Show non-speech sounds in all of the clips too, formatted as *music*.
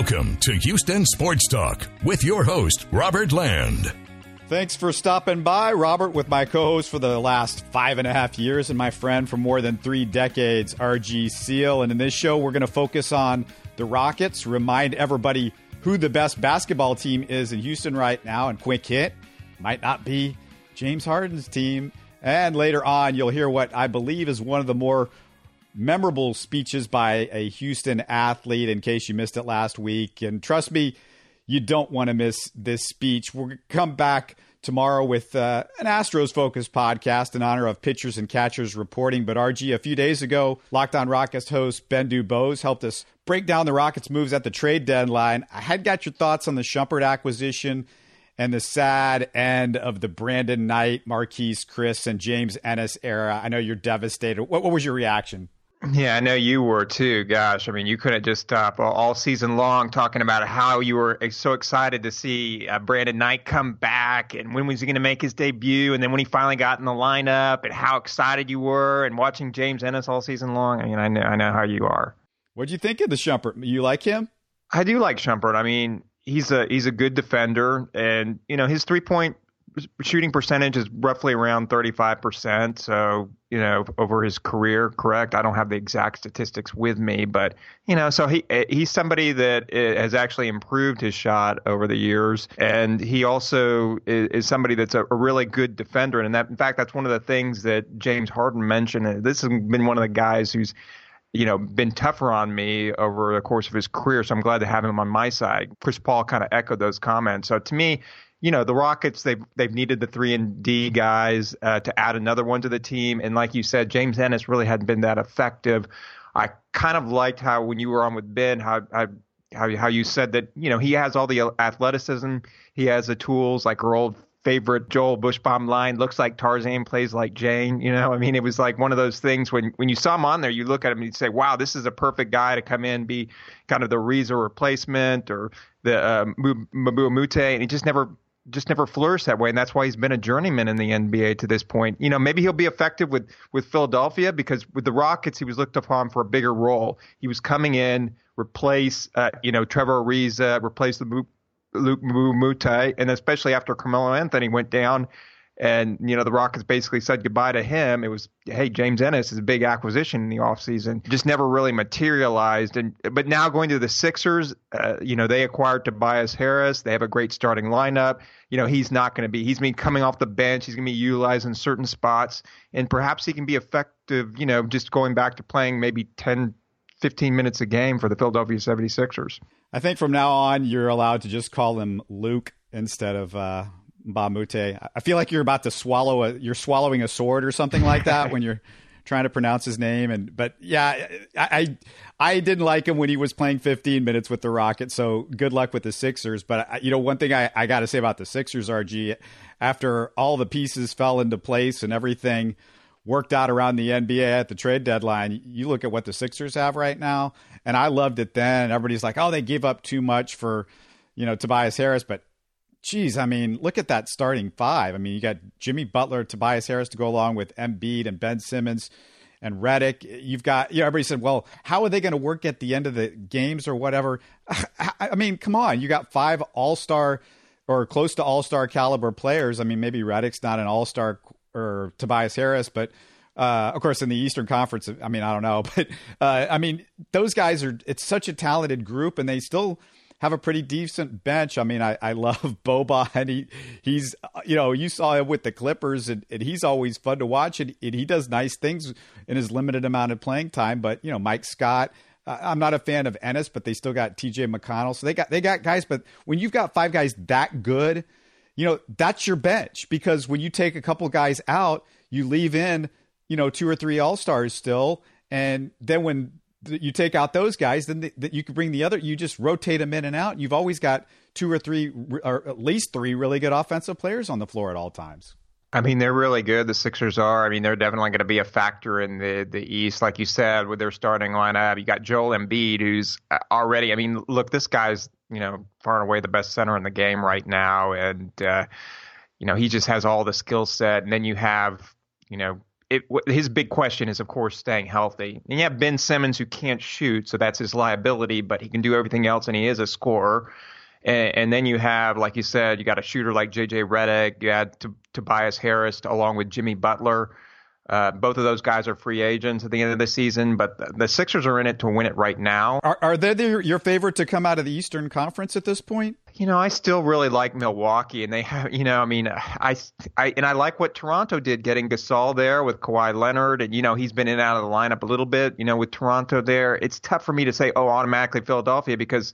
Welcome to Houston Sports Talk with your host, Robert Land. Thanks for stopping by, Robert, with my co host for the last five and a half years and my friend for more than three decades, RG Seal. And in this show, we're going to focus on the Rockets, remind everybody who the best basketball team is in Houston right now. And quick hit might not be James Harden's team. And later on, you'll hear what I believe is one of the more memorable speeches by a Houston athlete in case you missed it last week. And trust me, you don't want to miss this speech. We'll come back tomorrow with uh, an Astros focused podcast in honor of pitchers and catchers reporting. But RG, a few days ago, Locked On Rockets host Ben Dubose helped us break down the Rockets' moves at the trade deadline. I had got your thoughts on the Shumpert acquisition and the sad end of the Brandon Knight, Marquese Chriss, and James Ennis era. I know you're devastated. What, what was your reaction? Yeah, I know you were too. Gosh, I mean, you couldn't just stop all season long talking about how you were so excited to see uh, Brandon Knight come back and when was he going to make his debut, and then when he finally got in the lineup, and how excited you were, and watching James Ennis all season long. I mean, I know, I know how you are. What do you think of the Shumpert? You like him? I do like Shumpert. I mean, he's a he's a good defender, and you know his three point shooting percentage is roughly around 35%. So, you know, over his career, correct? I don't have the exact statistics with me, but, you know, so he he's somebody that has actually improved his shot over the years. And he also is, is somebody that's a, a, really good defender. And that, in fact, that's one of the things that James Harden mentioned. This has been one of the guys who's, you know, been tougher on me over the course of his career. So I'm glad to have him on my side. Chris Paul kind of echoed those comments. So to me, you know the Rockets they've they've needed the three and D guys uh, to add another one to the team, and like you said, James Ennis really hadn't been that effective. I kind of liked how when you were on with Ben, how how how, how you said that you know he has all the athleticism, he has the tools like our old favorite Joel Buschbaum line. Looks like Tarzan plays like Jane. You know, I mean, it was like one of those things when when you saw him on there, you look at him and you say, "Wow, this is a perfect guy to come in, be kind of the Reza replacement or the uh, Mbah a Moute," and he just never just never flourished that way, and that's why he's been a journeyman in the NBA to this point. You know, maybe he'll be effective with with Philadelphia because with the Rockets he was looked upon for a bigger role. He was coming in, replace uh, you know Trevor Ariza, replace the Luke Moute, and especially after Carmelo Anthony went down, and you know the Rockets basically said goodbye to him. It was hey James Ennis is a big acquisition in the offseason. Just never really materialized. And but now going to the Sixers, uh, you know they acquired Tobias Harris. They have a great starting lineup. You know he's not going to be. He's been coming off the bench. He's going to be utilized in certain spots, and perhaps he can be effective. You know just going back to playing maybe 10, 15 minutes a game for the Philadelphia 76ers. I think from now on you're allowed to just call him Luke instead of. Uh Moute. I feel like you're about to swallow a you're swallowing a sword or something like that when you're *laughs* trying to pronounce his name. And but yeah, I I didn't like him when he was playing 15 minutes with the Rockets. So good luck with the Sixers. But you know, one thing I, I got to say about the Sixers, RG, after all the pieces fell into place and everything worked out around the NBA at the trade deadline, you look at what the Sixers have right now. And I loved it then. Everybody's like, oh, they gave up too much for you know Tobias Harris, but geez, I mean, look at that starting five. I mean, you got Jimmy Butler, Tobias Harris to go along with Embiid and Ben Simmons and Redick. You've got, you know, everybody said, well, how are they going to work at the end of the games or whatever? *sighs* I mean, come on. You got five all star or close to all star caliber players. I mean, maybe Redick's not an all star or Tobias Harris, but. Uh, of course, in the Eastern Conference, I mean, I don't know, *laughs* but uh, I mean, those guys are. It's such a talented group, and they still have a pretty decent bench. I mean, I, I love *laughs* Boban. He he's you know you saw him with the Clippers, and, and he's always fun to watch, and, and, he does nice things in his limited amount of playing time. But you know, Mike Scott. I'm not a fan of Ennis, but they still got T.J. McConnell, so they got they got guys. But when you've got five guys that good, you know that's your bench because when you take a couple guys out, you leave in you know two or three All Stars still, and then when you take out those guys, then the, you can bring the other. You just rotate them in and out. You've always got two or three, or at least three, really good offensive players on the floor at all times. I mean, they're really good. The Sixers are. I mean, they're definitely going to be a factor in the the East, like you said, with their starting lineup. You got Joel Embiid, who's uh, already. I mean, look, this guy's you know far and away the best center in the game right now, and uh, you know he just has all the skill set. And then you have you know it, his big question is, of course, staying healthy. And you have Ben Simmons who can't shoot, so that's his liability, but he can do everything else, and he is a scorer. And, and then you have, like you said, you got a shooter like J.J. Redick. You had T- Tobias Harris along with Jimmy Butler. Uh, both of those guys are free agents at the end of the season, but the, the Sixers are in it to win it right now. Are, are they the, your favorite to come out of the Eastern Conference at this point? You know, I still really like Milwaukee, and they have, you know, I mean, I, I, and I like what Toronto did, getting Gasol there with Kawhi Leonard, and you know, he's been in and out of the lineup a little bit. You know, with Toronto there, it's tough for me to say, oh, automatically Philadelphia because,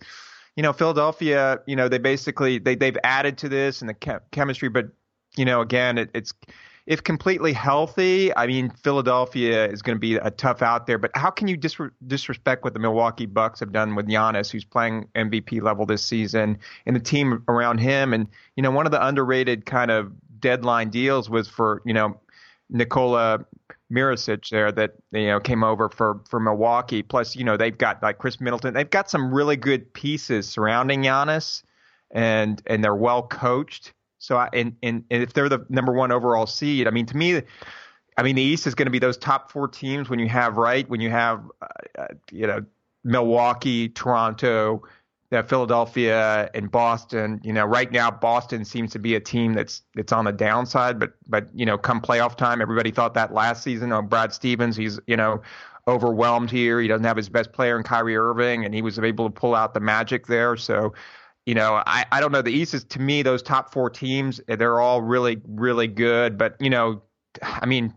you know, Philadelphia, you know, they basically they they've added to this and the chem- chemistry, but you know, again, it, it's if completely healthy, I mean, Philadelphia is going to be a tough out there. But how can you dis- disrespect what the Milwaukee Bucks have done with Giannis, who's playing MVP level this season, and the team around him? And you know, one of the underrated kind of deadline deals was for you know Nikola Mirotic there that you know came over for for Milwaukee. Plus, you know, they've got like Khris Middleton. They've got some really good pieces surrounding Giannis, and and they're well coached. So, I, and, and, and if they're the number one overall seed, I mean, to me, I mean, the East is going to be those top four teams when you have right when you have, uh, uh you know, Milwaukee, Toronto, uh, Philadelphia, and Boston. You know, right now Boston seems to be a team that's that's on the downside, but but you know, come playoff time, everybody thought that last season. Oh, Brad Stevens, he's you know overwhelmed here. He doesn't have his best player in Kyrie Irving, and he was able to pull out the magic there. So you know, I, I don't know. The East is to me those top four teams. They're all really really good. But you know, I mean,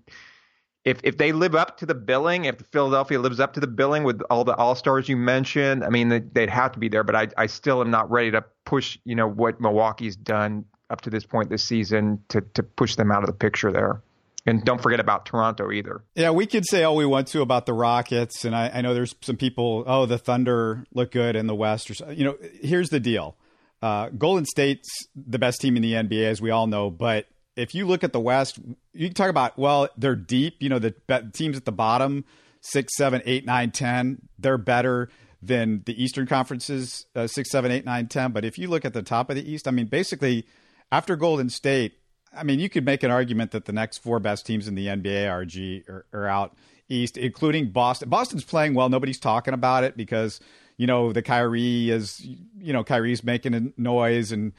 if if they live up to the billing, if Philadelphia lives up to the billing with all the All Stars you mentioned, I mean, they'd have to be there. But I I still am not ready to push. You know what Milwaukee's done up to this point this season to to push them out of the picture there. And don't forget about Toronto either. Yeah, we could say all we want to about the Rockets, and I, I know there's some people. Oh, the Thunder look good in the West, or you know. Here's the deal: uh, Golden State's the best team in the NBA, as we all know. But if you look at the West, you can talk about well, they're deep. You know, the teams at the bottom, six, seven, eight, nine, ten, they're better than the Eastern Conferences, uh, six, seven, eight, nine, ten. But if you look at the top of the East, I mean, basically, after Golden State, I mean, you could make an argument that the next four best teams in the NBA are G are, are out East, including Boston. Boston's playing well. Nobody's talking about it because you know the Kyrie is you know Kyrie's making a noise and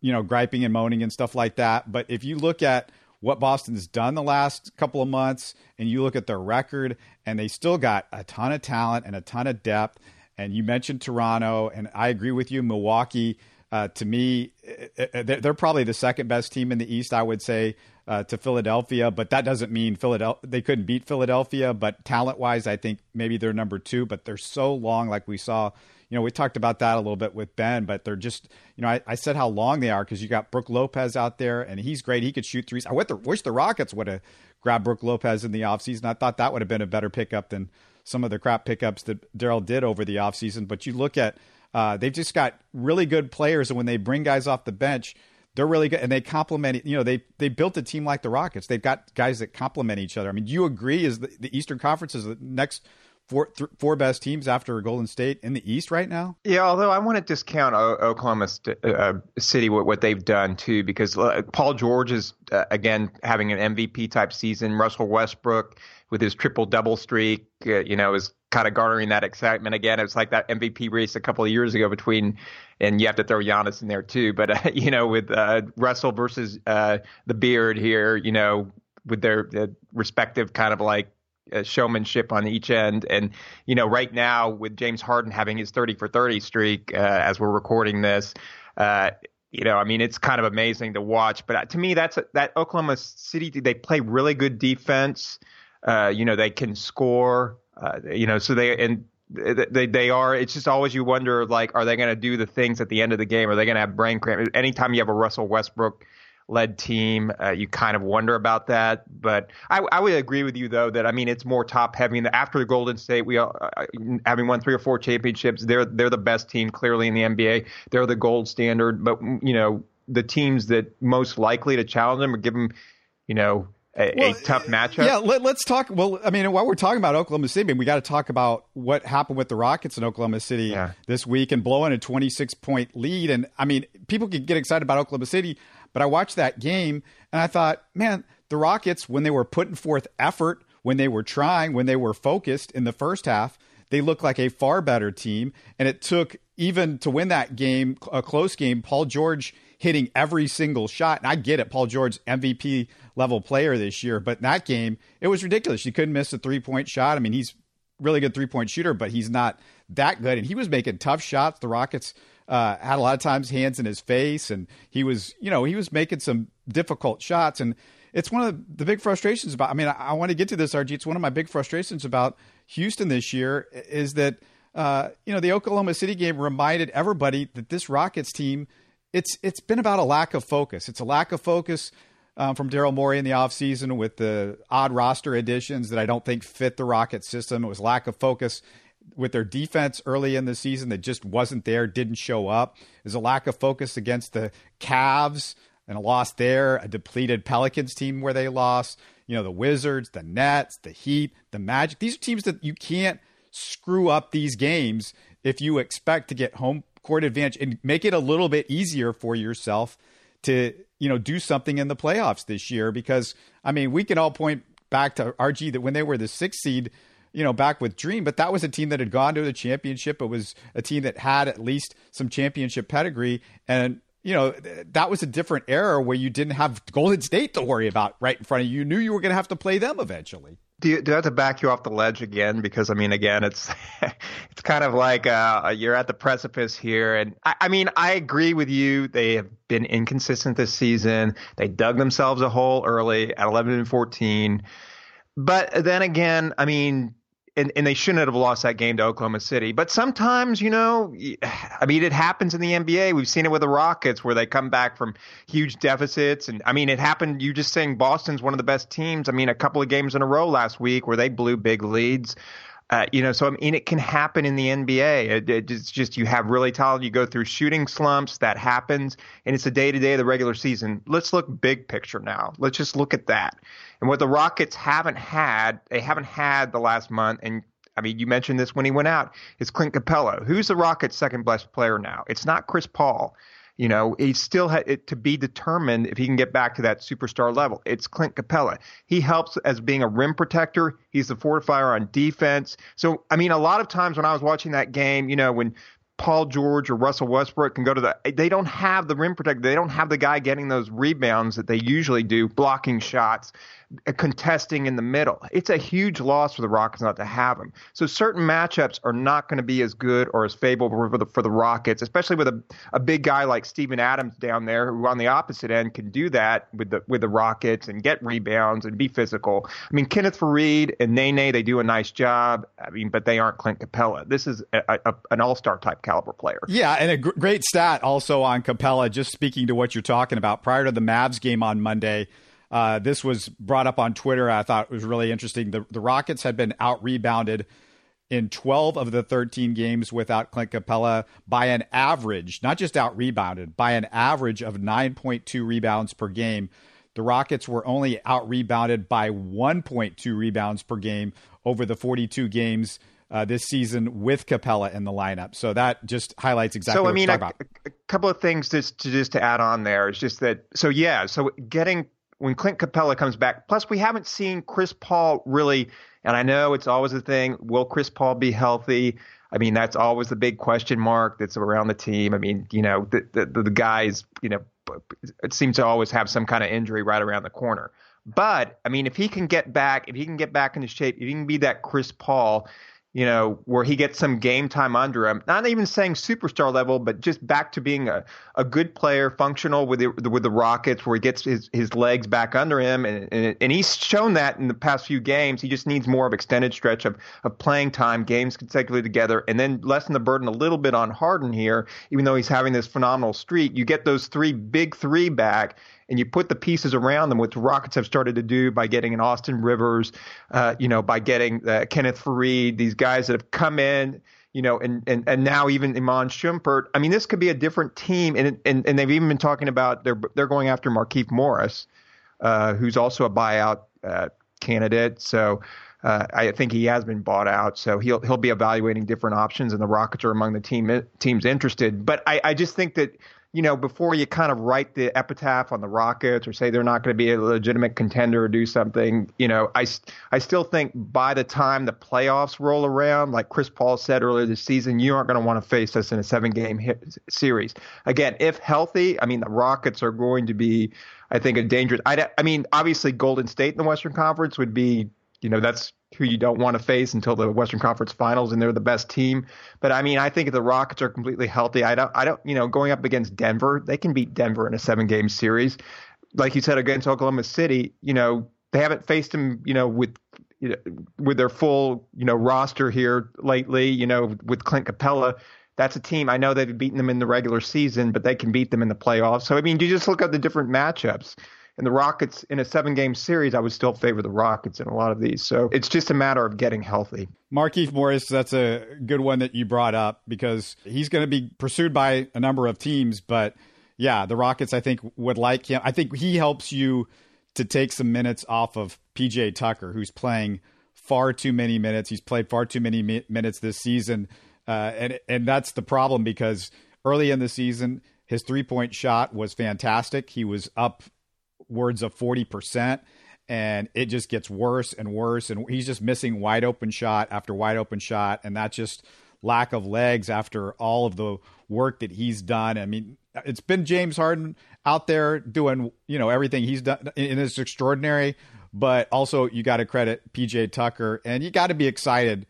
you know griping and moaning and stuff like that. But if you look at what Boston's done the last couple of months and you look at their record and they still got a ton of talent and a ton of depth. And you mentioned Toronto, and I agree with you. Milwaukee uh, to me, uh, uh, they're probably the second best team in the East, I would say, uh, to Philadelphia. But that doesn't mean Philadelphia they couldn't beat Philadelphia. But talent wise, I think maybe they're number two. But they're so long, like we saw. You know, we talked about that a little bit with Ben, but they're just, you know, I, I said how long they are because you got Brook Lopez out there and he's great. He could shoot threes. I wish the Rockets would have grabbed Brook Lopez in the offseason. I thought that would have been a better pickup than some of the crap pickups that Daryl did over the offseason. But you look at uh, they've just got really good players, and when they bring guys off the bench, they're really good, and they complement. You know, they they built a team like the Rockets. They've got guys that complement each other. I mean, do you agree? Is the, the Eastern Conference is the next four th- four best teams after Golden State in the East right now? Yeah, although I want to discount o- Oklahoma St- uh, City what, what they've done too, because uh, Paul George is uh, again having an MVP type season. Russell Westbrook with his triple double streak, uh, you know, is kind of garnering that excitement again. It's like that MVP race a couple of years ago between, and you have to throw Giannis in there too. But *laughs* uh, you know, with uh, Russell versus uh, the Beard here, you know, with their, their respective kind of like uh, showmanship on each end, and you know, right now with James Harden having his 30 for 30 streak uh, as we're recording this. you know, I mean, it's kind of amazing to watch. But to me, that's that Oklahoma City. They play really good defense. Uh, you know, they can score. Uh, you know, so they and they they are. It's just always you wonder like, are they going to do the things at the end of the game? Are they going to have brain cramp? Anytime you have a Russell Westbrook led team, uh, you kind of wonder about that. But I, I would agree with you though that I mean it's more top heavy. And after the Golden State, we uh, having won three or four championships, they're they're the best team clearly in the NBA. They're the gold standard. But you know the teams that most likely to challenge them or give them, you know a, well, a tough uh, matchup. Yeah, let, us talk. Well, I mean, while we're talking about Oklahoma City, we got to talk about what happened with the Rockets in Oklahoma City yeah. this week and blowing a 26 point lead. And I mean, people can get excited about Oklahoma City, but I watched that game and I thought, man, the Rockets, when they were putting forth effort, when they were trying, when they were focused in the first half, they looked like a far better team. And it took even to win that game, a close game, Paul George hitting every single shot. And I get it, Paul George, MVP level player this year, but that game, it was ridiculous. He couldn't miss a three point shot. I mean, he's really good three point shooter, but he's not that good. And he was making tough shots. The Rockets uh, had a lot of times hands in his face, and he was, you know, he was making some difficult shots. And it's one of the big frustrations about. I mean, I, I want to get to this, RG. It's one of my big frustrations about Houston this year is that uh, you know the Oklahoma City game reminded everybody that this Rockets team it's it's been about a lack of focus. It's a lack of focus um, from Daryl Morey in the offseason with the odd roster additions that I don't think fit the Rocket system. It was lack of focus with their defense early in the season that just wasn't there, didn't show up. There's a lack of focus against the Cavs and a loss there, a depleted Pelicans team where they lost, you know, the Wizards, the Nets, the Heat, the Magic. These are teams that you can't screw up these games if you expect to get home court advantage and make it a little bit easier for yourself to, you know, do something in the playoffs this year because I mean, we can all point back to RG that when they were the 6th seed, you know, back with Dream, but that was a team that had gone to the championship. It was a team that had at least some championship pedigree. And, you know, that was a different era where you didn't have Golden State to worry about right in front of you. You knew you were going to have to play them eventually. Do, you, do I have to back you off the ledge again? Because I mean, again, it's *laughs* it's kind of like uh, you're at the precipice here, and I, I mean, I agree with you. They have been inconsistent this season. They dug themselves a hole early at 11 and 14. But then again, I mean, and, and they shouldn't have lost that game to Oklahoma City. But sometimes, you know, I mean, it happens in the NBA. We've seen it with the Rockets where they come back from huge deficits. And I mean, it happened. You just saying Boston's one of the best teams. I mean, a couple of games in a row last week where they blew big leads. Uh, you know, so I mean, it can happen in the NBA. It, it, it's just you have really talented. You go through shooting slumps. That happens, and it's a day to day of the regular season. Let's look big picture now. Let's just look at that. And what the Rockets haven't had, they haven't had the last month. And I mean, you mentioned this when he went out. Is Clint Capela, who's the Rockets' second best player now? It's not Chris Paul. You know, he still had to be determined if he can get back to that superstar level. It's Clint Capela. He helps as being a rim protector. He's the fortifier on defense. So, I mean, a lot of times when I was watching that game, you know, when Paul George or Russell Westbrook can go to the. They don't have the rim protector. They don't have the guy getting those rebounds that they usually do, blocking shots, uh, contesting in the middle. It's a huge loss for the Rockets not to have him. So certain matchups are not going to be as good or as favorable for the, for the Rockets, especially with a, a big guy like Steven Adams down there, who on the opposite end can do that with the with the Rockets and get rebounds and be physical. I mean, Kenneth Faried and Nene, they do a nice job. I mean, but they aren't Clint Capela. This is a, a, an all star type caliber player. Yeah, and a gr- great stat also on Capela. just speaking to what you're talking about. Prior to the Mavs game on Monday, uh, this was brought up on Twitter. I thought it was really interesting. The, the Rockets had been out rebounded in 12 of the 13 games without Clint Capela by an average, not just out rebounded, by an average of 9.2 rebounds per game. The Rockets were only out rebounded by 1.2 rebounds per game over the 42 games uh, this season with Capela in the lineup. So that just highlights exactly. So I mean, a, a, couple of things just to just to add on there is just that. So yeah, so getting when Clint Capela comes back. Plus, we haven't seen Chris Paul really, and I know it's always a thing. Will Chris Paul be healthy? I mean, that's always the big question mark that's around the team. I mean, you know, the the, the guys, you know, it seems to always have some kind of injury right around the corner. But I mean, if he can get back, if he can get back into shape, if he can be that Chris Paul, you know, where he gets some game time under him. Not even saying superstar level, but just back to being a, a good player, functional with the, with the Rockets, where he gets his, his legs back under him, and, and and he's shown that in the past few games. He just needs more of extended stretch of of playing time, games consecutively together, and then lessen the burden a little bit on Harden here. Even though he's having this phenomenal streak, you get those three big three back, and you put the pieces around them, which the Rockets have started to do by getting an Austin Rivers, uh, you know, by getting uh, Kenneth Faried, these guys that have come in, you know, and and, and now even Iman Shumpert. I mean, this could be a different team, and and and they've even been talking about they're they're going after Markieff Morris, uh, who's also a buyout uh, candidate. So. Uh, I think he has been bought out, so he'll he'll be evaluating different options, and the Rockets are among the team teams interested. But I, I just think that you know, before you kind of write the epitaph on the Rockets or say they're not going to be a legitimate contender or do something, you know, I, I still think by the time the playoffs roll around, like Chris Paul said earlier this season, you aren't going to want to face us in a seven game series. Again, if healthy, I mean, the Rockets are going to be, I think, a dangerous. I, I mean, obviously, Golden State in the Western Conference would be, you know, that's who you don't want to face until the Western Conference Finals, and they're the best team. But I mean, I think the Rockets are completely healthy, I don't, I don't, you know, going up against Denver, they can beat Denver in a seven-game series. Like you said against Oklahoma City, you know, they haven't faced them, you know, with you know, with their full, you know, roster here lately. You know, with Clint Capela, That's a team I know they've beaten them in the regular season, but they can beat them in the playoffs. So I mean, you just look at the different matchups and the Rockets in a seven game series, I would still favor the Rockets in a lot of these. So it's just a matter of getting healthy. Markieff Morris, that's a good one that you brought up because he's going to be pursued by a number of teams. But yeah, the Rockets, I think, would like him. I think he helps you to take some minutes off of PJ Tucker, who's playing far too many minutes. He's played far too many mi- minutes this season. Uh, and, and that's the problem because early in the season, his three point shot was fantastic. He was up words of 40%. And it just gets worse and worse. And he's just missing wide open shot after wide open shot. And that's just lack of legs after all of the work that he's done. I mean, it's been James Harden out there doing, you know, everything he's done and it's extraordinary. But also, you got to credit PJ Tucker and you got to be excited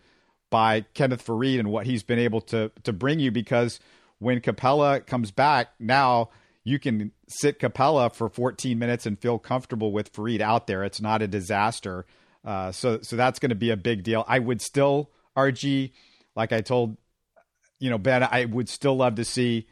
by Kenneth Faried and what he's been able to to bring you because when Capela comes back now you can sit Capela for 14 minutes and feel comfortable with Faried out there. It's not a disaster. Uh, so so that's going to be a big deal. I would still RG, like I told you know Ben, I would still love to see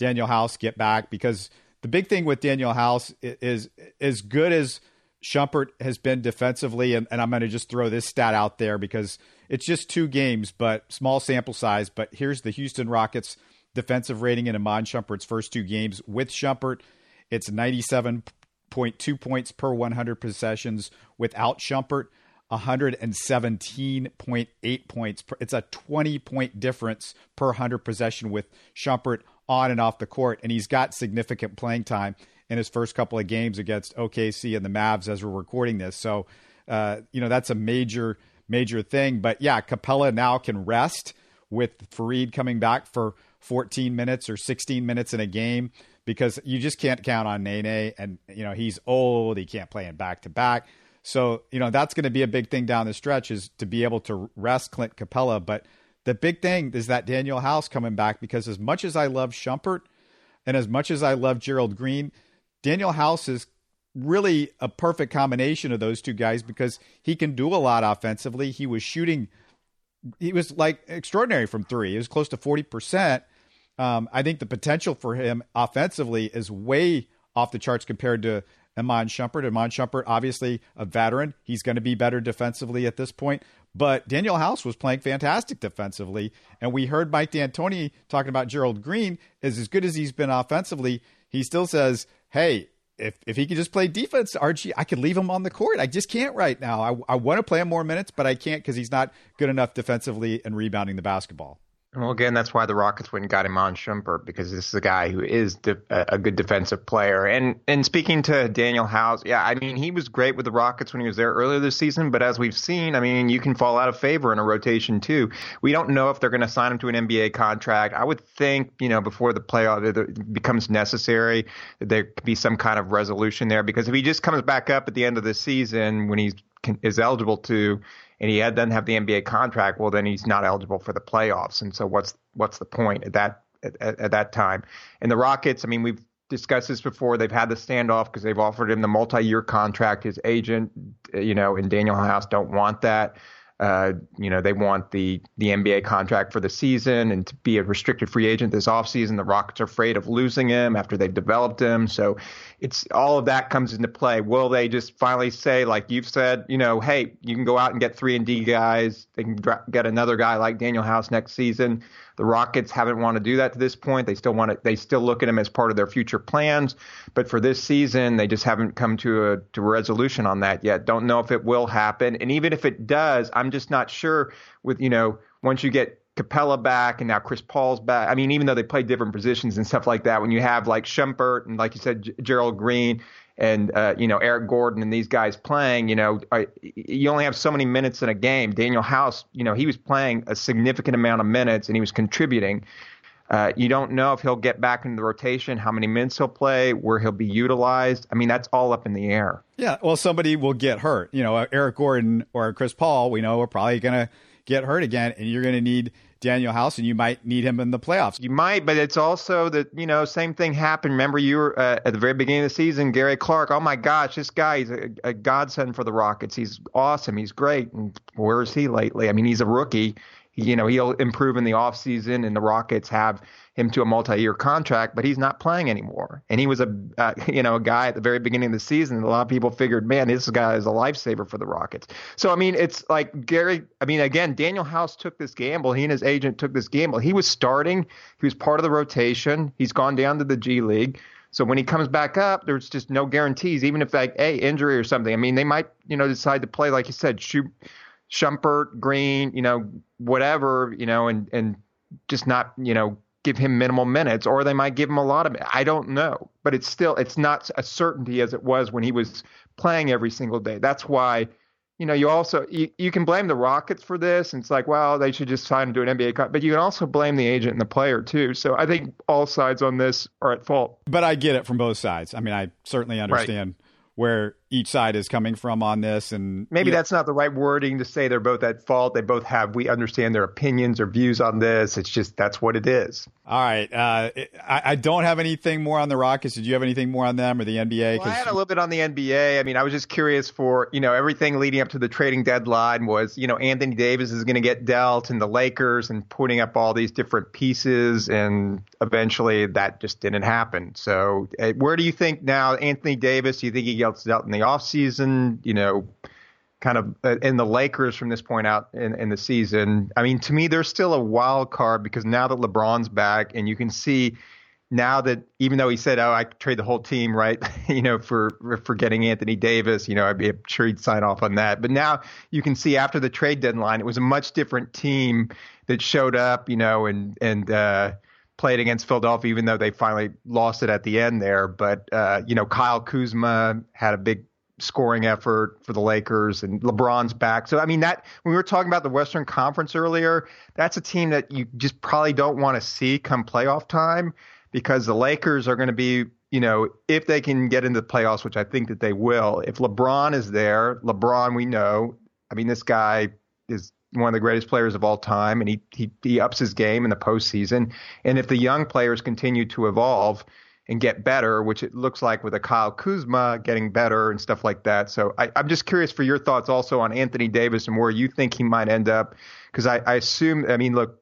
Danuel House get back because the big thing with Danuel House is, as good as Shumpert has been defensively, and, and I'm going to just throw this stat out there because it's just two games, but small sample size. But here's the Houston Rockets defensive rating in Iman Shumpert's first two games. With Shumpert, it's 97.2 points per 100 possessions. Without Shumpert, 117.8 points. Per, it's a 20 point difference per 100 possession with Shumpert on and off the court. And he's got significant playing time in his first couple of games against OKC and the Mavs as we're recording this. So, uh, you know, that's a major, major thing. But yeah, Capela now can rest with Faried coming back for 14 minutes or 16 minutes in a game because you just can't count on Nene. And, you know, he's old. He can't play in back to back. So, you know, that's going to be a big thing down the stretch is to be able to rest Clint Capela. But the big thing is that Danuel House coming back because as much as I love Shumpert and as much as I love Gerald Green, Danuel House is really a perfect combination of those two guys because he can do a lot offensively. He was shooting, he was like extraordinary from three. He was close to 40%. Um, I think the potential for him offensively is way off the charts compared to Iman Shumpert. Iman Shumpert, obviously a veteran. He's going to be better defensively at this point. But Danuel House was playing fantastic defensively. And we heard Mike D'Antoni talking about Gerald Green is as good as he's been offensively. He still says, hey, if, if he could just play defense, Archie, I could leave him on the court. I just can't right now. I, I want to play him more minutes, but I can't because he's not good enough defensively and rebounding the basketball. Well, again, that's why the Rockets went and got Iman Shumpert because this is a guy who is de- a good defensive player. And and speaking to Danuel House, yeah, I mean he was great with the Rockets when he was there earlier this season. But as we've seen, I mean you can fall out of favor in a rotation too. We don't know if they're going to sign him to an NBA contract. I would think you know before the playoff it becomes necessary there could be some kind of resolution there because if he just comes back up at the end of the season when he's is eligible to and he doesn't have the NBA contract, well, then he's not eligible for the playoffs. And so what's what's the point at that at, at that time? And the Rockets, I mean, we've discussed this before. They've had the standoff because they've offered him the multi-year contract. His agent, you know, and Danuel House don't want that. Uh, you know, they want the the NBA contract for the season and to be a restricted free agent this offseason. The Rockets are afraid of losing him after they've developed him. So it's all of that comes into play. Will they just finally say, like you've said, you know, hey, you can go out and get three and D guys. They can get another guy like Danuel House next season. The Rockets haven't want to do that to this point. They still want to. They still look at him as part of their future plans. But for this season, they just haven't come to a to a resolution on that yet. Don't know if it will happen. And even if it does, I'm just not sure. With you know, once you get Capela back and now Chris Paul's back. I mean, even though they play different positions and stuff like that, when you have like Shumpert and like you said, J- Gerald Green and uh, you know Eric Gordon and these guys playing, you know, I, you only have so many minutes in a game. Danuel House, you know, he was playing a significant amount of minutes and he was contributing. Uh, you don't know if he'll get back into the rotation, how many minutes he'll play, where he'll be utilized. I mean, that's all up in the air. Yeah, well, somebody will get hurt. You know, Eric Gordon or Chris Paul, we know are probably going to get hurt again, and you're going to need Danuel House, and you might need him in the playoffs. You might, but it's also that you know same thing happened. Remember, you were uh, at the very beginning of the season, Gary Clark. Oh my gosh, this guy is a, a godsend for the Rockets. He's awesome. He's great. And where is he lately? I mean, he's a rookie. You know, he'll improve in the offseason, and the Rockets have him to a multi-year contract, but he's not playing anymore. And he was a uh, *laughs* you know a guy at the very beginning of the season. A lot of people figured, man, this guy is a lifesaver for the Rockets. So I mean, it's like Gary. I mean, again, Danuel House took this gamble. He and his agent took this gamble. He was starting. He was part of the rotation. He's gone down to the G League. So when he comes back up, there's just no guarantees. Even if like, hey, injury or something. I mean, they might you know decide to play like you said, shoot. Shumpert, Green, you know, whatever, you know, and and just not, you know, give him minimal minutes or they might give him a lot of I don't know, but it's still it's not a certainty as it was when he was playing every single day. That's why you know, you also you, you can blame the Rockets for this, and it's like, well, they should just sign him to an NBA contract. But you can also blame the agent and the player too. So I think all sides on this are at fault. But I get it from both sides. I mean, I certainly understand right. where each side is coming from on this, and maybe that's not the right wording to say they're both at fault. They both have. We understand their opinions or views on this. It's just that's what it is. All right. Uh, I, I, don't have anything more on the Rockets. Did you have anything more on them or the NBA? Well, I had a little bit on the NBA. I mean, I was just curious for, you know, everything leading up to the trading deadline was, you know, Anthony Davis is going to get dealt and the Lakers and putting up all these different pieces. And eventually that just didn't happen. So uh, where do you think now, Anthony Davis, do you think he gets dealt in the offseason? You know, kind of uh, in the Lakers from this point out in, in the season. I mean, to me, they're still a wild card because now that LeBron's back, and you can see now that even though he said, "Oh, I trade the whole team," right? *laughs* you know, for for getting Anthony Davis, you know, I'd be sure he'd sign off on that. But now you can see after the trade deadline, it was a much different team that showed up, you know, and and uh, played against Philadelphia, even though they finally lost it at the end there. But uh, you know, Kyle Kuzma had a big scoring effort for the Lakers and LeBron's back. So I mean that when we were talking about the Western Conference earlier, that's a team that you just probably don't want to see come playoff time because the Lakers are going to be, you know, if they can get into the playoffs, which I think that they will. If LeBron is there, LeBron we know, I mean this guy is one of the greatest players of all time and he he he ups his game in the postseason. And if the young players continue to evolve, and get better, which it looks like with a Kyle Kuzma getting better and stuff like that. So I, am just curious for your thoughts also on Anthony Davis and where you think he might end up. Because I, I assume, I mean, look,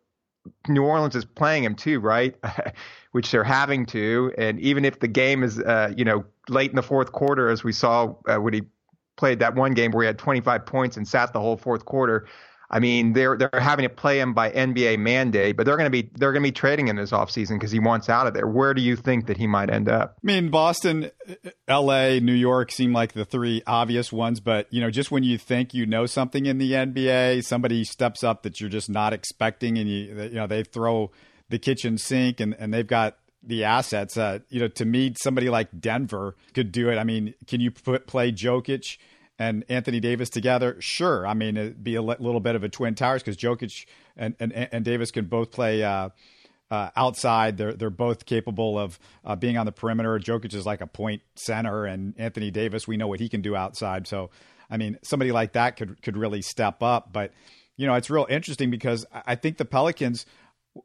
New Orleans is playing him too, right? *laughs* which they're having to. And even if the game is, uh, you know, late in the fourth quarter, as we saw uh, when he played that one game where he had 25 points and sat the whole fourth quarter, I mean, they're they're having to play him by NBA mandate, but they're going to be they're going to be trading him this offseason because he wants out of there. Where do you think that he might end up? I mean, Boston, L.A., New York seem like the three obvious ones, but you know, just when you think you know something in the NBA, somebody steps up that you're just not expecting, and you you know they throw the kitchen sink, and and they've got the assets. Uh, you know, to me, somebody like Denver could do it. I mean, can you put play Jokic? And Anthony Davis together, sure. I mean, it'd be a little bit of a twin towers because Jokic and, and, and Davis can both play uh, uh, outside. They're they're both capable of uh, being on the perimeter. Jokic is like a point center, and Anthony Davis, we know what he can do outside. So, I mean, somebody like that could could really step up. But you know, it's real interesting because I think the Pelicans.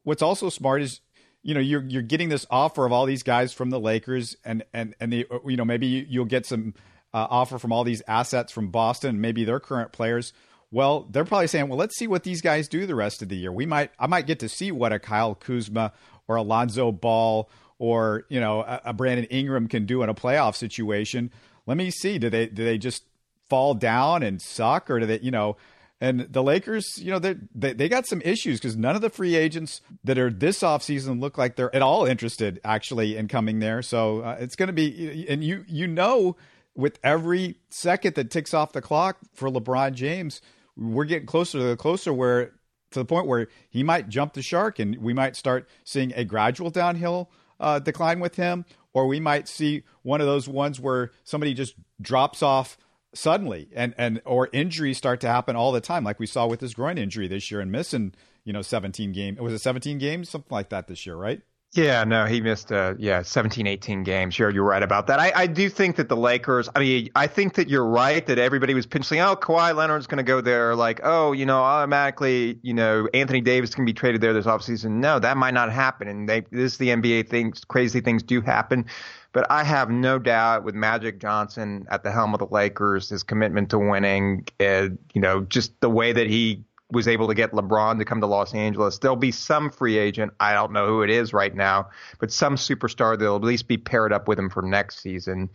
What's also smart is you know you're you're getting this offer of all these guys from the Lakers, and and and the you know maybe you'll get some uh, offer from all these assets from Boston, maybe their current players. Well, they're probably saying, well, let's see what these guys do the rest of the year. We might, I might get to see what a Kyle Kuzma or Alonzo Ball or you know a, a Brandon Ingram can do in a playoff situation. Let me see. Do they do they just fall down and suck, or do they you know? And the Lakers, you know, they they got some issues because none of the free agents that are this offseason look like they're at all interested actually in coming there. So uh, it's going to be, and you you know with every second that ticks off the clock for LeBron James, we're getting closer to the closer where to the point where he might jump the shark and we might start seeing a gradual downhill uh, decline with him, or we might see one of those ones where somebody just drops off suddenly and and or injuries start to happen all the time like we saw with his groin injury this year and missing you know 17 games It was a 17 games something like that this year right yeah, no, he missed, uh, yeah, 17, 18 games. You're, you're right about that. I, I do think that the Lakers, I mean, I think that you're right that everybody was penciling, oh, Kawhi Leonard's going to go there. Like, oh, you know, automatically, you know, Anthony Davis can be traded there this offseason. No, that might not happen. And they, this is the NBA things, crazy things do happen. But I have no doubt with Magic Johnson at the helm of the Lakers, his commitment to winning, uh, you know, just the way that he was able to get LeBron to come to Los Angeles. There'll be some free agent. I don't know who it is right now, but some superstar that'll at least be paired up with him for next season.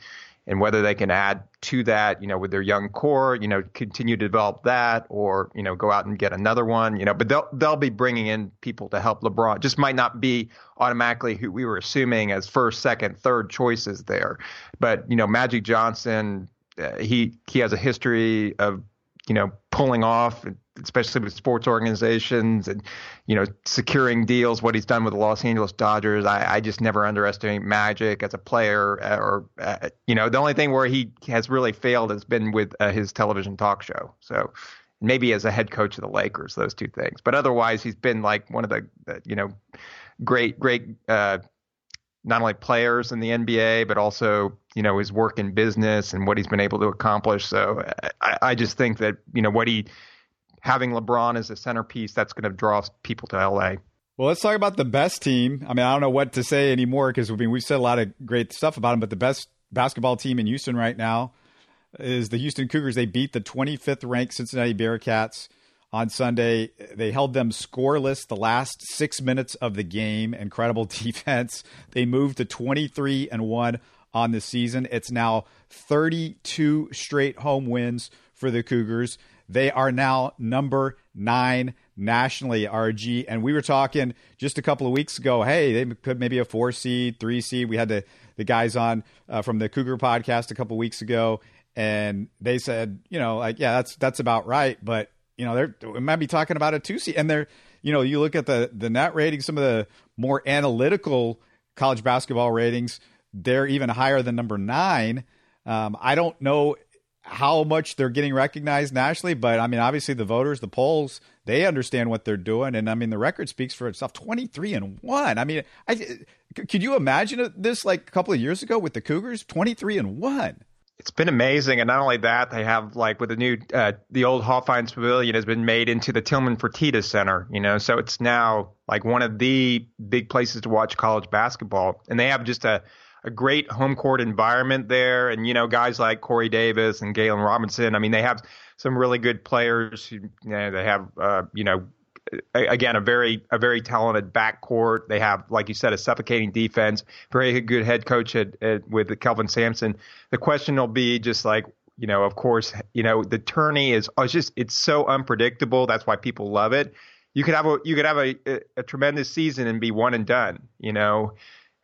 And whether they can add to that, you know, with their young core, you know, continue to develop that, or you know, go out and get another one, you know. But they'll they'll be bringing in people to help LeBron. Just might not be automatically who we were assuming as first, second, third choices there. But you know, Magic Johnson, uh, he he has a history of you know pulling off especially with sports organizations and you know securing deals. What he's done with the Los Angeles Dodgers, I, I just never underestimate Magic as a player. Uh, or uh, you know, the only thing where he has really failed has been with uh, his television talk show. So maybe as a head coach of the Lakers, those two things. But otherwise, he's been like one of the, the you know great great. Uh, not only players in the NBA, but also you know his work in business and what he's been able to accomplish. So I, I just think that you know what he having LeBron as a centerpiece, that's going to draw people to LA. Well, let's talk about the best team. I mean, I don't know what to say anymore because we've said a lot of great stuff about them, but the best basketball team in Houston right now is the Houston Cougars. They beat the 25th ranked Cincinnati Bearcats on Sunday. They held them scoreless the last six minutes of the game. Incredible *laughs* defense. They moved to 23 and 1 on the season. It's now 32 straight home wins for the Cougars. They are now number nine nationally, RG. And we were talking just a couple of weeks ago. Hey, they could maybe a four seed, three seed. We had the the guys on uh, from the Cougar podcast a couple of weeks ago, and they said, you know, like yeah, that's that's about right. But you know, they're we might be talking about a two seed, and they're you know, you look at the the net rating, some of the more analytical college basketball ratings, they're even higher than number nine. Um, I don't know how much they're getting recognized nationally, but I mean, obviously the voters, the polls, they understand what they're doing, and I mean, the record speaks for itself. Twenty three and one. I mean, I could you imagine this like a couple of years ago with the Cougars? Twenty three and one. It's been amazing, and not only that, they have like with the new uh, the old Hofheinz Pavilion has been made into the Tillman Fertitta Center, you know, so it's now like one of the big places to watch college basketball, and they have just a a great home court environment there. And, you know, guys like Corey Davis and Galen Robinson, I mean, they have some really good players. You know, they have, uh, you know, again, a very a very talented backcourt. They have, like you said, a suffocating defense. Very good head coach at, at, with Kelvin Sampson. The question will be just like you know, of course, you know the tourney is it's just it's so unpredictable. That's why people love it. You could have a you could have a, a, a tremendous season and be one and done. You know,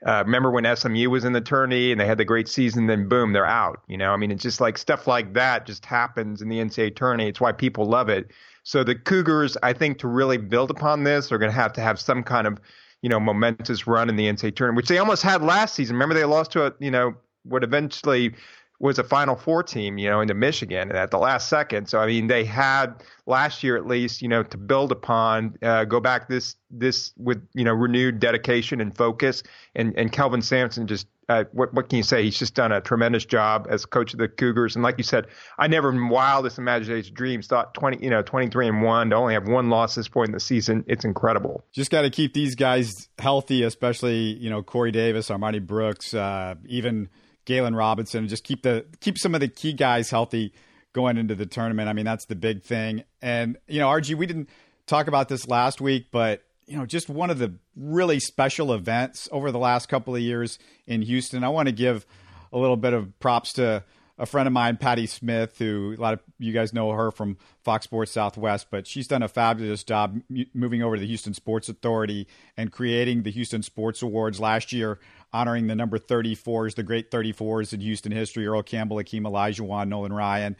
uh, remember when SMU was in the tourney and they had the great season, then boom, they're out. You know, I mean, it's just like stuff like that just happens in the NCAA tourney. It's why people love it. So the Cougars, I think, to really build upon this, are going to have to have some kind of, you know, momentous run in the NCAA tournament, which they almost had last season. Remember, they lost to a, you know, what eventually was a Final Four team, you know, into Michigan at the last second. So I mean, they had last year at least, you know, to build upon, uh, go back this this with you know renewed dedication and focus. And and Kelvin Sampson just uh, what what can you say? He's just done a tremendous job as coach of the Cougars. And like you said, I never in wildest imagination dreams thought twenty you know twenty three and one to only have one loss this point in the season. It's incredible. Just got to keep these guys healthy, especially you know Corey Davis, Armoni Brooks, uh, even Galen Robinson, and just keep the keep some of the key guys healthy going into the tournament. I mean, that's the big thing. And you know, RG, we didn't talk about this last week, but you know, just one of the really special events over the last couple of years in Houston. I want to give a little bit of props to a friend of mine, Patty Smith, who a lot of you guys know her from Fox Sports Southwest, but she's done a fabulous job moving over to the Houston Sports Authority and creating the Houston Sports Awards last year honoring the number 34s, the great 34s in Houston history Earl Campbell, Hakeem Olajuwon, Nolan Ryan.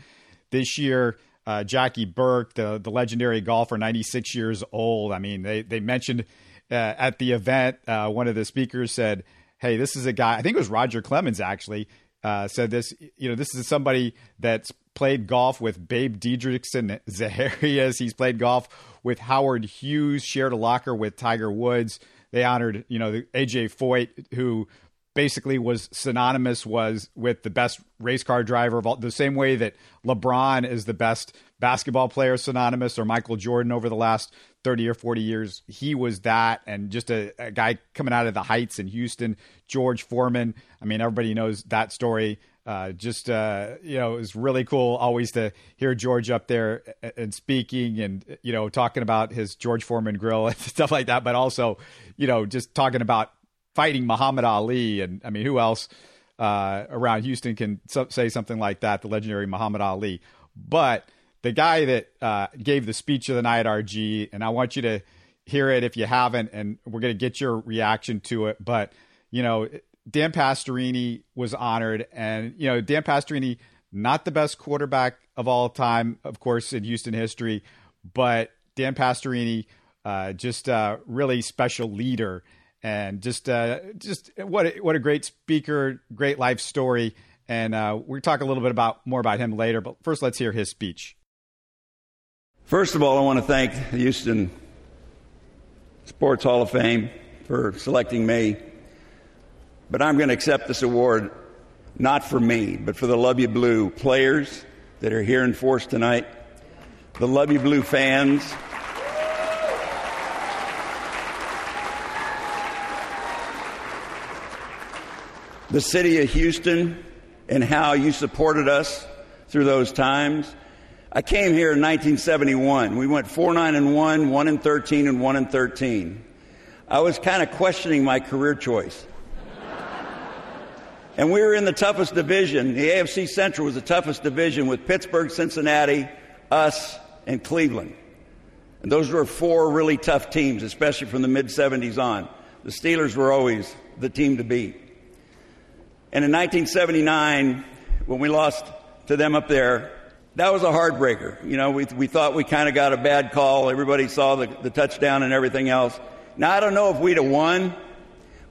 This year, uh, Jackie Burke, the the legendary golfer, 96 years old. I mean, they they mentioned uh, at the event, uh, one of the speakers said, "Hey, this is a guy. I think it was Roger Clemens actually uh, said this. You know, this is somebody that's played golf with Babe Didrikson Zaharias. He's played golf with Howard Hughes. Shared a locker with Tiger Woods. They honored, you know, AJ Foyt, who basically was synonymous was with the best race car driver of all the same way that LeBron is the best basketball player synonymous or Michael Jordan over the last 30 or 40 years. He was that and just a, a guy coming out of the heights in Houston George Foreman. I mean everybody knows that story uh, just uh, you know, it was really cool always to hear George up there and speaking and you know talking about his George Foreman grill *laughs* and stuff like that, but also you know just talking about fighting Muhammad Ali. And I mean, who else uh, around Houston can so- say something like that? The legendary Muhammad Ali. But the guy that uh, gave the speech of the night RG, and I want you to hear it if you haven't, and we're to get your reaction to it. But, you know, Dan Pastorini was honored, and, you know, Dan Pastorini, not the best quarterback of all time, of course, in Houston history, but Dan Pastorini, uh, just a really special leader and just uh, just what a, what a great speaker, great life story. And uh, we'll talk a little bit about more about him later. But first, let's hear his speech. First of all, I want to thank the Houston Sports Hall of Fame for selecting me. But I'm going to accept this award not for me, but for the Luv Ya Blue players that are here in force tonight, the Luv Ya Blue fans. the city of Houston and how you supported us through those times. I came here in 1971. We went 4 9 and 1, 1 and 13, and 1 and 13. I was kind of questioning my career choice. And we were in the toughest division. The AFC Central was the toughest division with Pittsburgh, Cincinnati, us, and Cleveland. And those were four really tough teams, especially from the mid 70s on. The Steelers were always the team to beat. And in 1979, when we lost to them up there, that was a heartbreaker. You know, we, we thought we kind of got a bad call. Everybody saw the, the touchdown and everything else. Now, I don't know if we'd have won,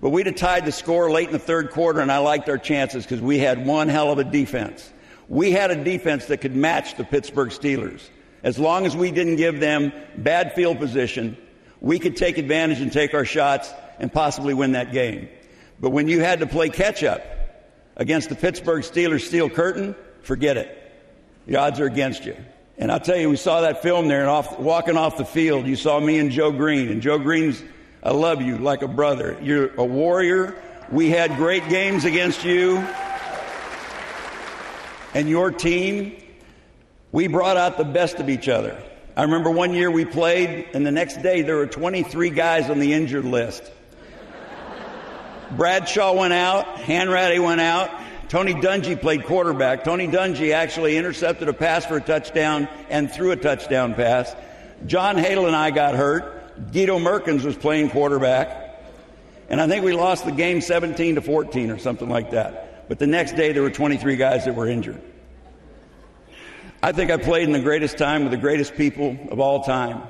but we'd have tied the score late in the third quarter, and I liked our chances because we had one hell of a defense. We had a defense that could match the Pittsburgh Steelers. As long as we didn't give them bad field position, we could take advantage and take our shots and possibly win that game. But when you had to play catch up, against the Pittsburgh Steelers steel curtain, forget it. The odds are against you. And I'll tell you, we saw that film there and off, walking off the field, you saw me and Joe Greene. And Joe Greene's, I love you like a brother. You're a warrior. We had great games against you. And your team, we brought out the best of each other. I remember one year we played, and the next day there were 23 guys on the injured list. Bradshaw went out, Hanratty went out, Tony Dungy played quarterback. Tony Dungy actually intercepted a pass for a touchdown and threw a touchdown pass. John Hadl and I got hurt. Guido Merkens was playing quarterback. And I think we lost the game 17 to 14 or something like that. But the next day there were 23 guys that were injured. I think I played in the greatest time with the greatest people of all time.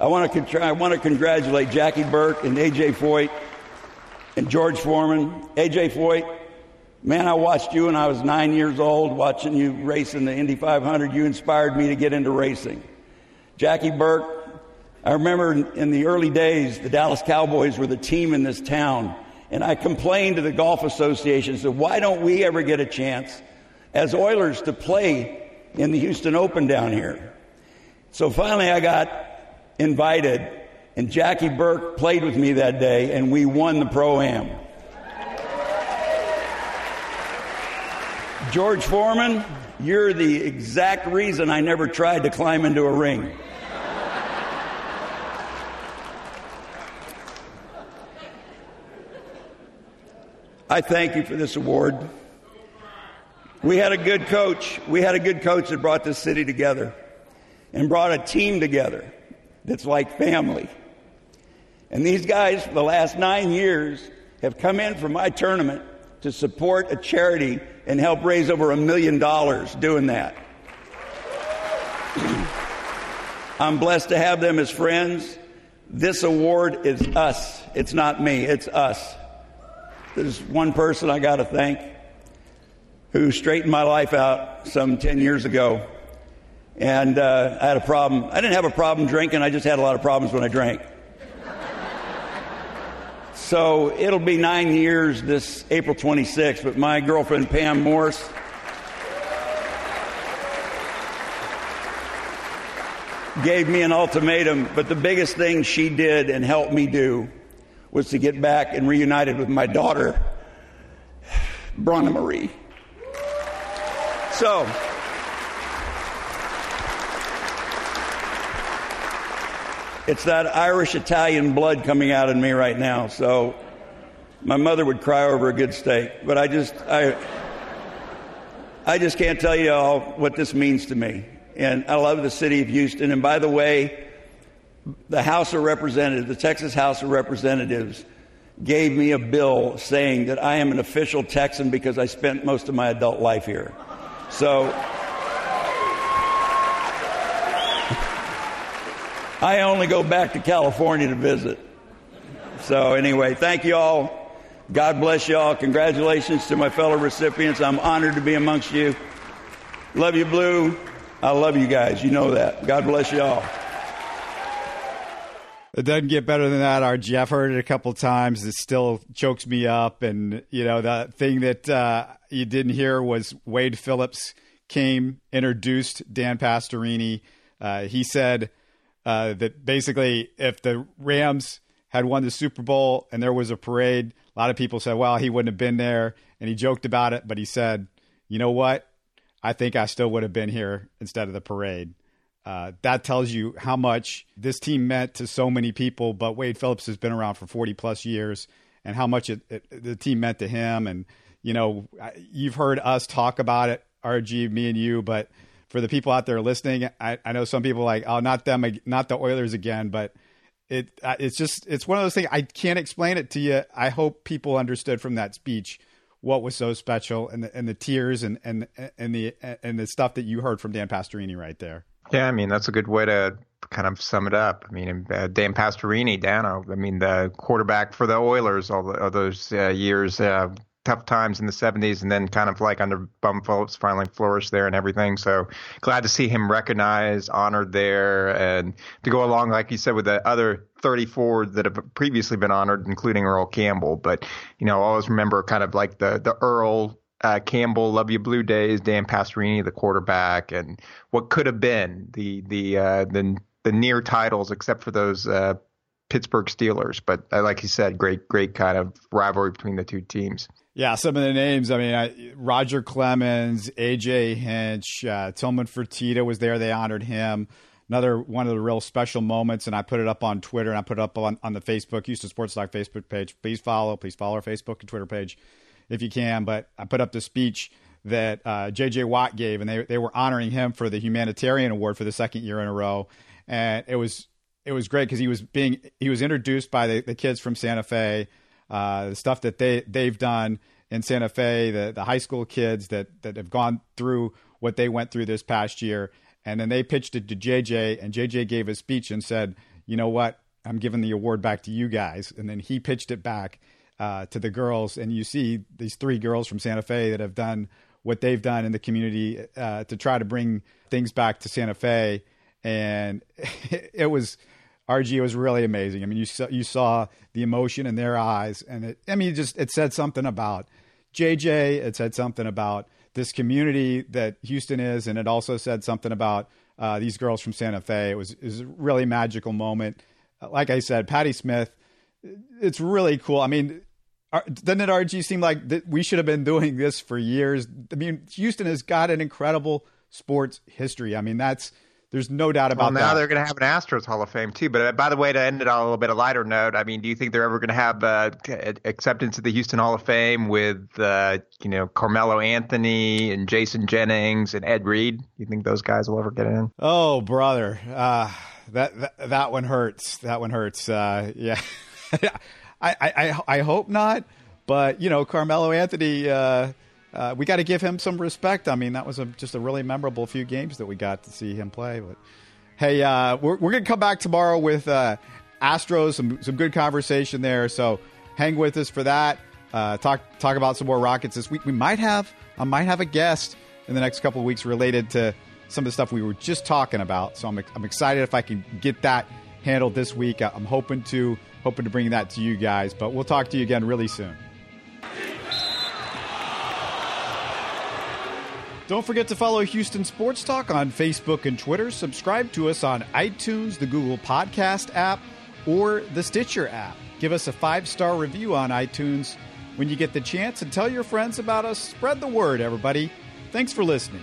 I want to, I want to congratulate Jackie Burke and AJ Foyt and George Foreman, AJ Foyt. Man, I watched you when I was nine years old, watching you race in the Indy 500. You inspired me to get into racing. Jackie Burke, I remember in the early days, the Dallas Cowboys were the team in this town. And I complained to the Golf Association, said, why don't we ever get a chance as Oilers to play in the Houston Open down here? So finally I got invited and Jackie Burke played with me that day, and we won the Pro Am. George Foreman, you're the exact reason I never tried to climb into a ring. I thank you for this award. We had a good coach. We had a good coach that brought this city together and brought a team together that's like family. And these guys, for the last nine years, have come in for my tournament to support a charity and help raise over a million dollars doing that. *clears throat* I'm blessed to have them as friends. This award is us. It's not me, it's us. There's one person I got to thank who straightened my life out some 10 years ago. And uh, I had a problem. I didn't have a problem drinking, I just had a lot of problems when I drank. *laughs* so it'll be nine years this April 26th, but my girlfriend, Pam Morse, gave me an ultimatum, but the biggest thing she did and helped me do was to get back and reunited with my daughter, Bronna Marie. So, it's that Irish Italian blood coming out in me right now. So, my mother would cry over a good steak, but I just, I, I just can't tell you all what this means to me and I love the city of Houston. And by the way, the House of Representatives, the Texas House of Representatives, gave me a bill saying that I am an official Texan because I spent most of my adult life here. So I only go back to California to visit. So anyway, thank you all. God bless you all. Congratulations to my fellow recipients. I'm honored to be amongst you. Love you, Blue. I love you guys. You know that. God bless you all. It doesn't get better than that, Our Jeff heard it a couple times. It still chokes me up. And, you know, the thing that uh, you didn't hear was Wade Phillips came, introduced Dan Pastorini. Uh, he said uh, that basically if the Rams had won the Super Bowl and there was a parade, a lot of people said, well, he wouldn't have been there. And he joked about it, but he said, you know what? I think I still would have been here instead of the parade. Uh, that tells you how much this team meant to so many people. But Wade Phillips has been around for 40 plus years, and how much it, it, the team meant to him. And you know, you've heard us talk about it, RG, me and you. But for the people out there listening, I, I know some people like, oh, not them, not the Oilers again. But it, it's just, it's one of those things. I can't explain it to you. I hope people understood from that speech what was so special and the, and the tears and, and, and the, and the stuff that you heard from Dan Pastorini right there. Yeah, I mean that's a good way to kind of sum it up. I mean, uh, Dan Pastorini, Dano. I mean, the quarterback for the Oilers all, the, all those uh, years, uh, tough times in the 70s, and then kind of like under Bum Phillips, finally flourished there and everything. So glad to see him recognized, honored there, and to go along, like you said, with the other 34 that have previously been honored, including Earl Campbell. But you know, always remember kind of like the the Earl uh, Campbell, Luv Ya Blue Days, Dan Pastorini, the quarterback, and what could have been the the uh, the the near titles, except for those uh, Pittsburgh Steelers. But uh, like you said, great great kind of rivalry between the two teams. Yeah, some of the names. I mean, I, Roger Clemens, AJ Hinch, uh, Tillman Fertitta was there. They honored him another one of the real special moments, and I put it up on Twitter and I put it up on, on the Facebook Houston Sports Talk Facebook page. Please follow, please follow our Facebook and Twitter page if you can. But I put up the speech that uh, J.J. Watt gave, and they they were honoring him for the humanitarian award for the second year in a row, and it was it was great because he was being he was introduced by the, the kids from Santa Fe, uh, the stuff that they they've done in Santa Fe, the the high school kids that that have gone through what they went through this past year, and then they pitched it to JJ, and JJ gave a speech and said, "You know what? I'm giving the award back to you guys." And then he pitched it back uh, to the girls, and you see these three girls from Santa Fe that have done what they've done in the community uh, to try to bring things back to Santa Fe, and *laughs* it was. RG It was really amazing. I mean, you saw, you saw the emotion in their eyes, and it, I mean, just it said something about JJ. It said something about this community that Houston is, and it also said something about uh, these girls from Santa Fe. It was, it was a really magical moment. Like I said, Patty Smith, it's really cool. I mean, doesn't it RG seem like we should have been doing this for years? I mean, Houston has got an incredible sports history. I mean, that's there's no doubt about well, now that. they're going to have an Astros Hall of Fame too. But uh, by the way, to end it on a little bit of lighter note, I mean, do you think they're ever going to have uh, acceptance of the Houston Hall of Fame with uh, you know Carmelo Anthony and Jason Jennings and Ed Reed? You think those guys will ever get in? Oh, brother, uh, that, that, that one hurts. That one hurts. Uh, yeah, *laughs* I, I I hope not. But you know, Carmelo Anthony. Uh, uh, we got to give him some respect. I mean, that was a, just a really memorable few games that we got to see him play. But Hey, uh, we're, we're to come back tomorrow with uh, Astros, some, some good conversation there. So hang with us for that. Uh, talk talk about some more Rockets this week. We might have I might have a guest in the next couple of weeks related to some of the stuff we were just talking about. So I'm, I'm excited if I can get that handled this week. I'm hoping to hoping to bring that to you guys. But we'll talk to you again really soon. Don't forget to follow Houston Sports Talk on Facebook and Twitter. Subscribe to us on iTunes, the Google Podcast app, or the Stitcher app. Give us a five star review on iTunes when you get the chance and tell your friends about us. Spread the word, everybody. Thanks for listening.